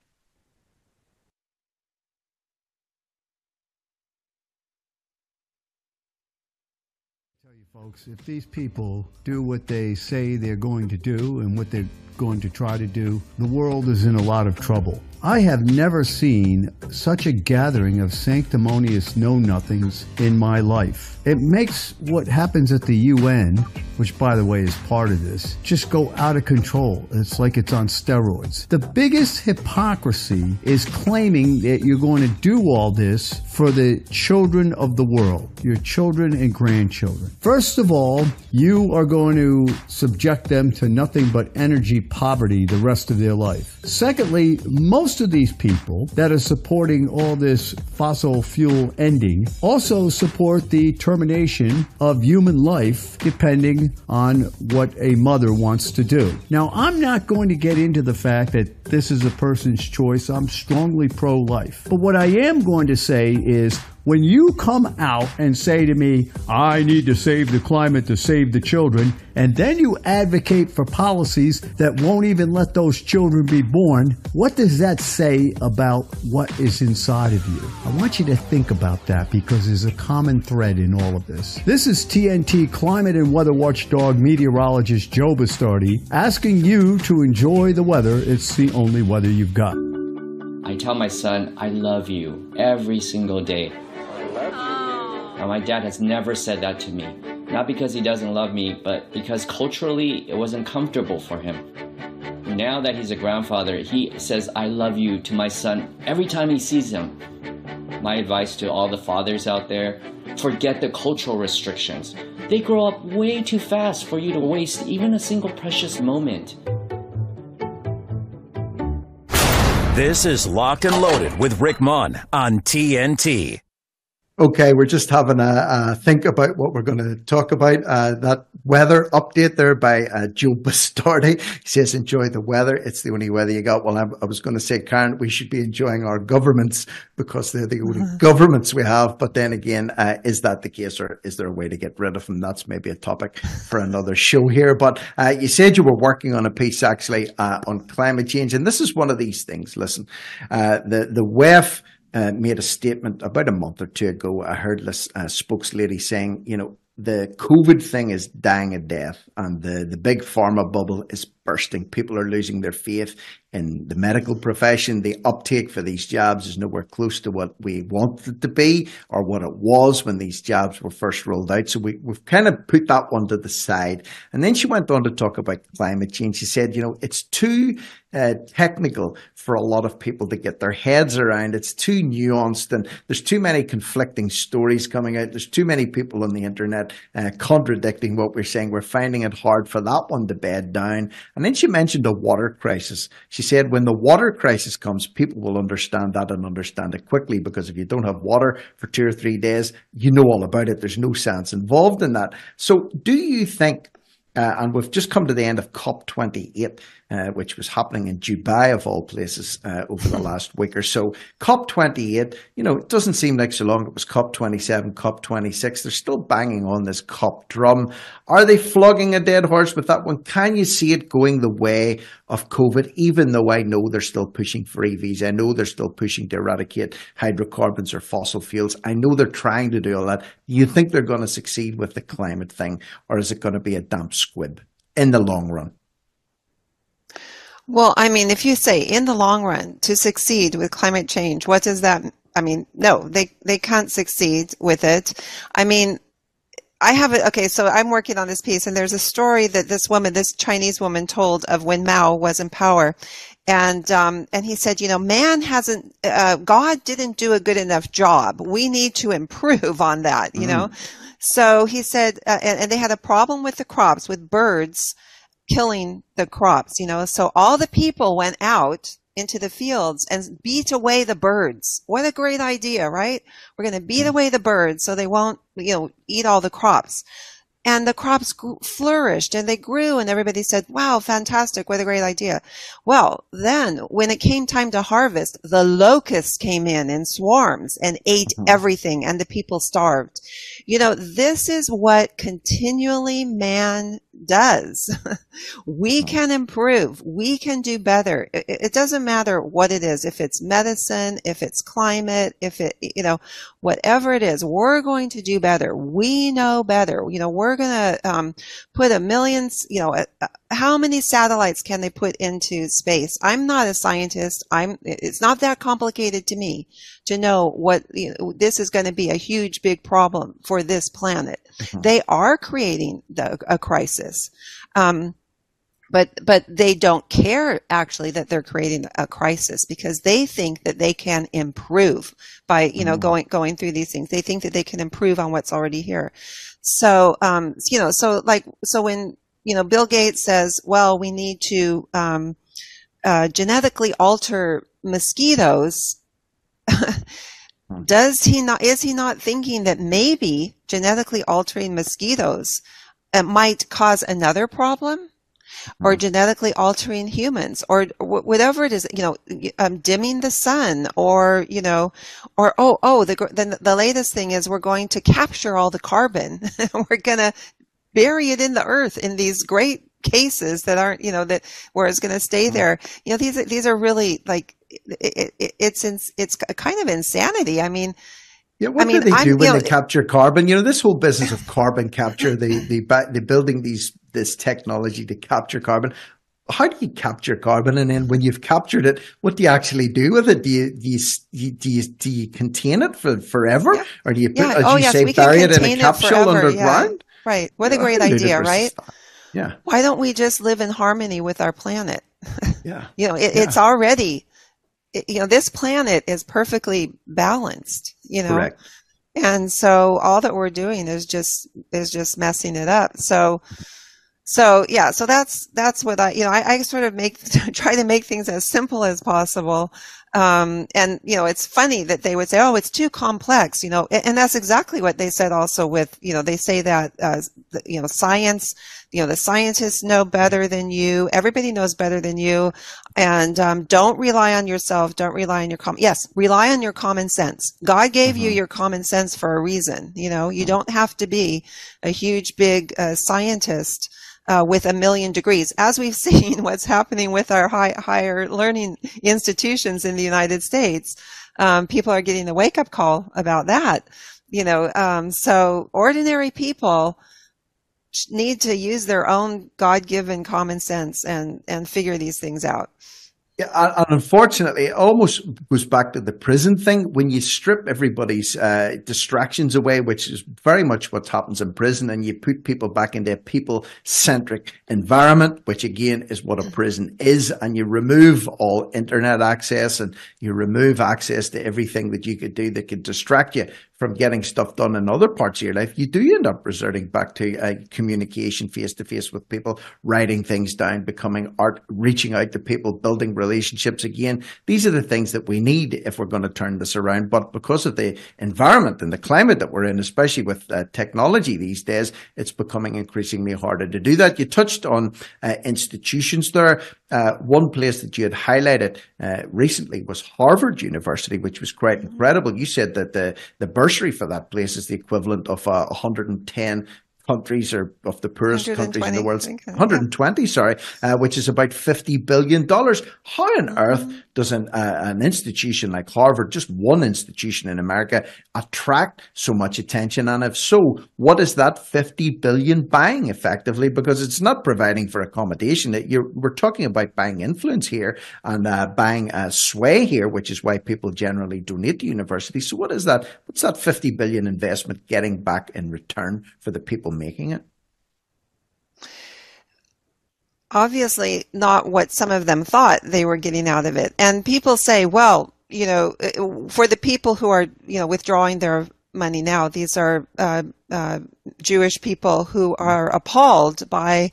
Folks, if these people do what they say they're going to do and what they're going to try to do, the world is in a lot of trouble. I have never seen such a gathering of sanctimonious know nothings in my life. It makes what happens at the UN, which by the way is part of this, just go out of control. It's like it's on steroids. The biggest hypocrisy is claiming that you're going to do all this for the children of the world, your children and grandchildren. First of all, you are going to subject them to nothing but energy poverty the rest of their life. Secondly, most of these people that are supporting all this fossil fuel ending also support the termination of human life depending on what a mother wants to do. Now, I'm not going to get into the fact that this is a person's choice. I'm strongly pro life. But what I am going to say is when you come out and say to me, I need to save the climate to save the children, and then you advocate for policies that won't even let those children be born, what does that say about what is inside of you? I want you to think about that because there's a common thread in all of this. This is TNT climate and weather watchdog meteorologist Joe Bastardi asking you to enjoy the weather. It's the only weather you've got. I tell my son, I love you every single day. Oh. Now, my dad has never said that to me. Not because he doesn't love me, but because culturally it wasn't comfortable for him. Now that he's a grandfather, he says, I love you to my son every time he sees him. My advice to all the fathers out there forget the cultural restrictions. They grow up way too fast for you to waste even a single precious moment. This is Locked and Loaded with Rick Munn on TNT. Okay, we're just having a, a think about what we're going to talk about. Uh, that weather update there by uh, Joe Bastardi. He says, enjoy the weather. It's the only weather you got. Well, I, I was going to say, Karen, we should be enjoying our governments because they're the only governments we have. But then again, uh, is that the case or is there a way to get rid of them? That's maybe a topic for another show here. But uh, you said you were working on a piece actually uh, on climate change. And this is one of these things. Listen, uh, the, the WEF uh, made a statement about a month or two ago. I heard this uh, spokeslady saying, you know, the COVID thing is dying a death and the, the big pharma bubble is bursting. People are losing their faith in the medical profession. The uptake for these jobs is nowhere close to what we want it to be or what it was when these jobs were first rolled out. So we, we've kind of put that one to the side. And then she went on to talk about climate change. She said, you know, it's too uh, technical for a lot of people to get their heads around. It's too nuanced and there's too many conflicting stories coming out. There's too many people on the internet uh, contradicting what we're saying. We're finding it hard for that one to bed down. And then she mentioned a water crisis. She said when the water crisis comes, people will understand that and understand it quickly because if you don't have water for two or three days, you know all about it. There's no sense involved in that. So do you think uh, and we've just come to the end of COP28, uh, which was happening in Dubai, of all places, uh, over the last week or so. COP28, you know, it doesn't seem like so long it was COP27, COP26. They're still banging on this COP drum. Are they flogging a dead horse with that one? Can you see it going the way of COVID, even though I know they're still pushing for EVs? I know they're still pushing to eradicate hydrocarbons or fossil fuels. I know they're trying to do all that. You think they're going to succeed with the climate thing, or is it going to be a damp squib in the long run? Well, I mean, if you say in the long run to succeed with climate change, what does that I mean, no, they they can't succeed with it. I mean, I have it. Okay, so I'm working on this piece, and there's a story that this woman, this Chinese woman, told of when Mao was in power, and um, and he said, you know, man hasn't, uh, God didn't do a good enough job. We need to improve on that. You mm. know, so he said, uh, and, and they had a problem with the crops, with birds killing the crops, you know. So all the people went out into the fields and beat away the birds. What a great idea, right? We're going to beat mm. away the birds so they won't, you know, eat all the crops and the crops flourished and they grew and everybody said, wow, fantastic. What a great idea. Well, then when it came time to harvest, the locusts came in in swarms and ate mm-hmm. everything and the people starved. You know, this is what continually man does. we mm-hmm. can improve. We can do better. It, it, doesn't matter what it is. If it's medicine, if it's climate, if it, you know, whatever it is, we're going to do better. We know better. You know, we're going to um, put a million, you know, a, a, how many satellites can they put into space? I'm not a scientist. I'm, it's not that complicated to me to know what, you know, this is going to be a huge, big problem for this planet. Mm-hmm. They are creating the, a crisis. Um, but but they don't care actually that they're creating a crisis because they think that they can improve by you know mm. going going through these things. They think that they can improve on what's already here. So um you know so like so when you know bill gates says well we need to um uh, genetically alter mosquitoes does he not is he not thinking that maybe genetically altering mosquitoes uh, might cause another problem or hmm. genetically altering humans or whatever it is, you know, um, dimming the sun or, you know, or, oh, oh, the, the, the latest thing is we're going to capture all the carbon. we're going to bury it in the earth in these great cases that aren't, you know, that where it's going to stay hmm. there. You know, these, these are really like, it, it, it's, it's kind of insanity. I mean, yeah, what I mean, do they do I'm, when know, they capture carbon? You know, this whole business of carbon capture, the the the building these this technology to capture carbon. How do you capture carbon? And then when you've captured it, what do you actually do with it? Do you do you do you, do you contain it for forever, yeah. or do you put, yeah. as oh, you yes, say, bury it in a capsule underground? Yeah. Right. What a great idea, right? Stuff. Yeah. Why don't we just live in harmony with our planet? Yeah. you know, it, it's already you know, this planet is perfectly balanced, you know. Correct. And so all that we're doing is just is just messing it up. So so yeah, so that's that's what I you know I, I sort of make try to make things as simple as possible. Um, and you know it's funny that they would say, "Oh, it's too complex," you know, and, and that's exactly what they said. Also, with you know, they say that uh, you know science you know the scientists know better than you everybody knows better than you and um, don't rely on yourself don't rely on your com yes rely on your common sense god gave mm-hmm. you your common sense for a reason you know you don't have to be a huge big uh, scientist uh, with a million degrees, as we've seen what's happening with our high, higher learning institutions in the United States. Um, people are getting the wake up call about that, you know. Um, so ordinary people need to use their own God-given common sense and and figure these things out. Yeah, and unfortunately, it almost goes back to the prison thing. When you strip everybody's uh, distractions away, which is very much what happens in prison, and you put people back into a people-centric environment, which again is what a prison is, and you remove all internet access and you remove access to everything that you could do that could distract you from getting stuff done in other parts of your life, you do end up resorting back to uh, communication face to face with people, writing things down, becoming art, reaching out to people, building relationships again. These are the things that we need if we're going to turn this around. But because of the environment and the climate that we're in, especially with uh, technology these days, it's becoming increasingly harder to do that. You touched on uh, institutions there. Uh, one place that you had highlighted uh, recently was Harvard University, which was quite incredible. You said that the, the bursary for that place is the equivalent of uh, 110 countries or of the poorest countries in the world. 120, sorry, uh, which is about $50 billion. How on mm-hmm. earth does an, uh, an institution like Harvard, just one institution in America, attract so much attention? And if so, what is that 50 billion buying effectively? Because it's not providing for accommodation. You're, we're talking about buying influence here and uh, buying sway here, which is why people generally donate to universities. So what is that? What's that 50 billion investment getting back in return for the people making it? Obviously, not what some of them thought they were getting out of it. And people say, well, you know, for the people who are, you know, withdrawing their money now, these are uh, uh, Jewish people who are appalled by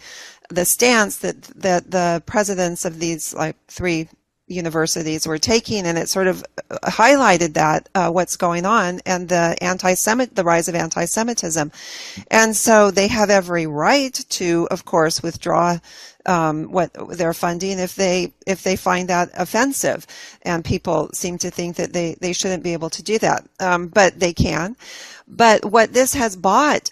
the stance that that the presidents of these like three universities were taking, and it sort of uh, highlighted that uh, what's going on and the anti-Semit, the rise of anti-Semitism, and so they have every right to, of course, withdraw um, what their funding if they if they find that offensive, and people seem to think that they they shouldn't be able to do that, um, but they can. But what this has bought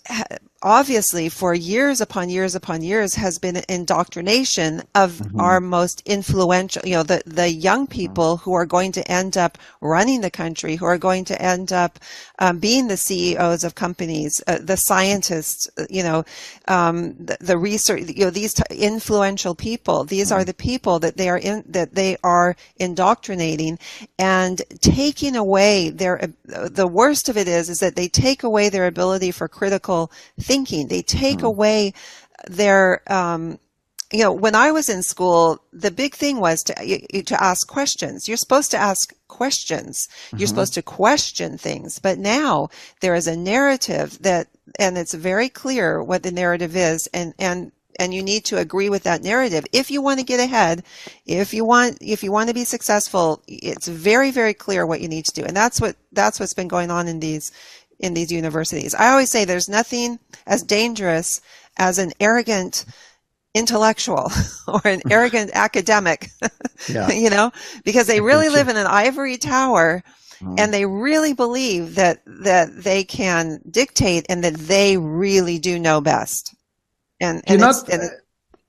obviously for years upon years upon years has been indoctrination of mm-hmm. our most influential you know the the young people who are going to end up running the country who are going to end up um, being the CEOs of companies uh, the scientists uh, you know um, the, the, research you know these t- influential people these mm-hmm. are the people that they are in that they are indoctrinating and taking away their uh, the worst of it is is that they take away their ability for critical thinking. They take mm. away their, um, you know, when I was in school, the big thing was to to ask questions. You're supposed to ask questions. You're mm-hmm. supposed to question things. But now there is a narrative that, and it's very clear what the narrative is, and and and you need to agree with that narrative if you want to get ahead if you want if you want to be successful it's very very clear what you need to do and that's what that's what's been going on in these in these universities. I always say there's nothing as dangerous as an arrogant intellectual or an arrogant academic, yeah. you know, because they really live in an ivory tower mm. and they really believe that, that they can dictate and that they really do know best. And, and, not, and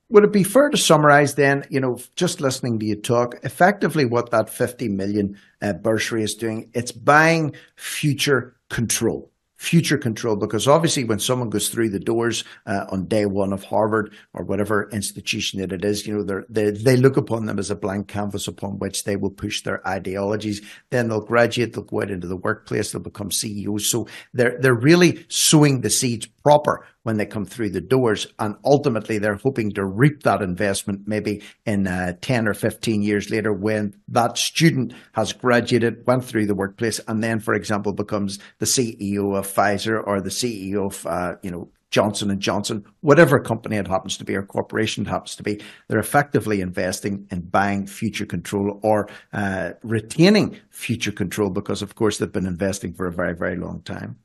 would it be fair to summarize then, you know, just listening to you talk, effectively what that 50 million uh, bursary is doing, it's buying future control future control because obviously when someone goes through the doors uh, on day one of Harvard or whatever institution that it is, you know, they they look upon them as a blank canvas upon which they will push their ideologies. Then they'll graduate, they'll go out into the workplace, they'll become CEOs. So they're they're really sowing the seeds proper when they come through the doors. And ultimately, they're hoping to reap that investment maybe in uh, 10 or 15 years later when that student has graduated, went through the workplace, and then, for example, becomes the CEO of Pfizer or the CEO of, uh, you know, Johnson and Johnson, whatever company it happens to be or corporation it happens to be, they're effectively investing in buying future control or uh, retaining future control because, of course, they've been investing for a very, very long time.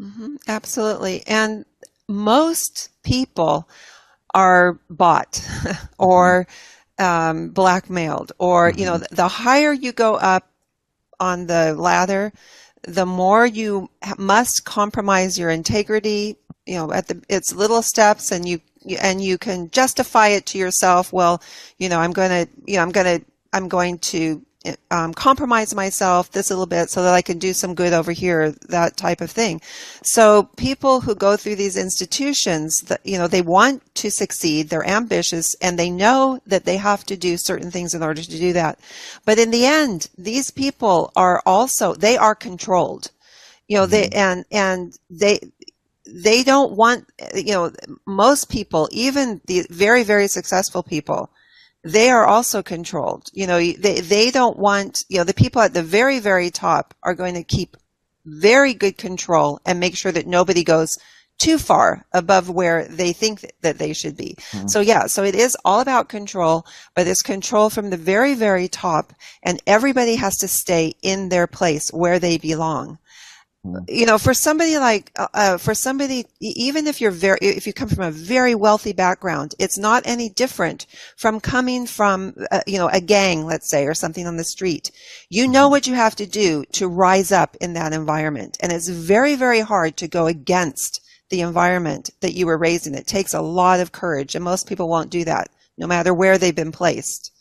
Mm-hmm, absolutely. And most people are bought or um, blackmailed, or, mm-hmm. you know, mm-hmm. the higher you go up on the ladder, the more you must compromise your integrity, you know, at the, it's little steps and you, and you can justify it to yourself. Well, you know, I'm going to, you know, I'm going to, I'm going to um, compromise myself this little bit so that I can do some good over here, that type of thing. So people who go through these institutions, that, you know, they want to succeed, they're ambitious, and they know that they have to do certain things in order to do that. But in the end, these people are also, they are controlled. You know, they, mm-hmm. and, and they, they don't want, you know, most people, even the very, very successful people, they are also controlled. You know, they, they don't want, you know, the people at the very, very top are going to keep very good control and make sure that nobody goes too far above where they think that they should be. Mm-hmm. So yeah, so it is all about control, but it's control from the very, very top and everybody has to stay in their place where they belong you know for somebody like uh, uh, for somebody even if you're very if you come from a very wealthy background it's not any different from coming from uh, you know a gang let's say or something on the street. You know what you have to do to rise up in that environment and it's very very hard to go against the environment that you were raised in. It takes a lot of courage and most people won't do that no matter where they've been placed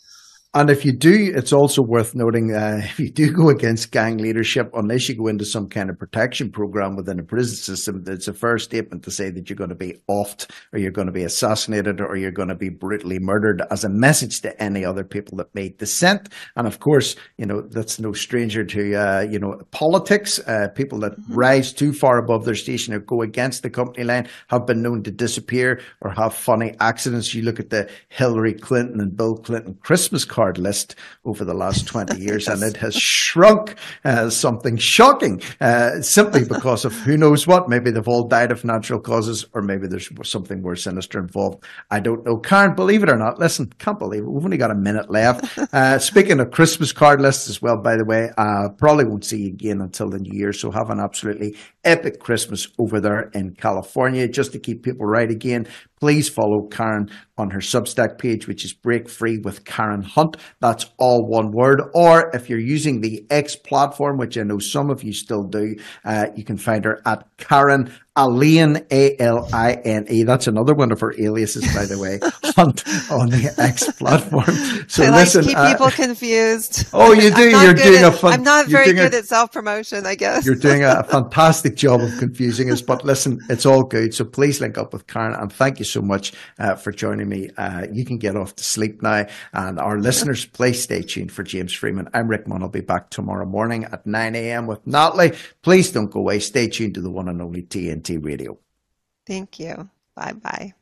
and if you do, it's also worth noting uh, if you do go against gang leadership, unless you go into some kind of protection program within a prison system, it's a fair statement to say that you're going to be offed or you're going to be assassinated or you're going to be brutally murdered as a message to any other people that may dissent. And of course, you know, that's no stranger to, uh, you know, politics. Uh, people that mm-hmm. rise too far above their station or go against the company line have been known to disappear or have funny accidents. You look at the Hillary Clinton and Bill Clinton Christmas card card list over the last 20 years, and it has shrunk uh, something shocking uh, simply because of who knows what. Maybe they've all died of natural causes, or maybe there's something more sinister involved. I don't know. Karen, believe it or not, listen, can't believe it. We've only got a minute left. Uh, speaking of Christmas card lists as well, by the way, uh, probably won't see you again until the new year. So have an absolutely epic Christmas over there in California. Just to keep people right again, please follow Karen on her Substack page, which is Break Free with Karen Hunt. That's all one word. Or if you're using the X platform, which I know some of you still do, uh, you can find her at Karen Aline, A L I N E. That's another one of her aliases, by the way, Hunt on the X platform. So I listen, like keep uh, people confused. Oh, you do. You're doing at, a fun, I'm not very good a, at self promotion, I guess. You're doing a fantastic job of confusing us, but listen, it's all good. So please link up with Karen and thank you so much uh, for joining me. Uh, you can get off to sleep now, and our listeners, please stay tuned for James Freeman. I'm Rick Munn. I'll be back tomorrow morning at 9 a.m. with Natalie. Please don't go away. Stay tuned to the one and only Radio. Thank you. Bye bye.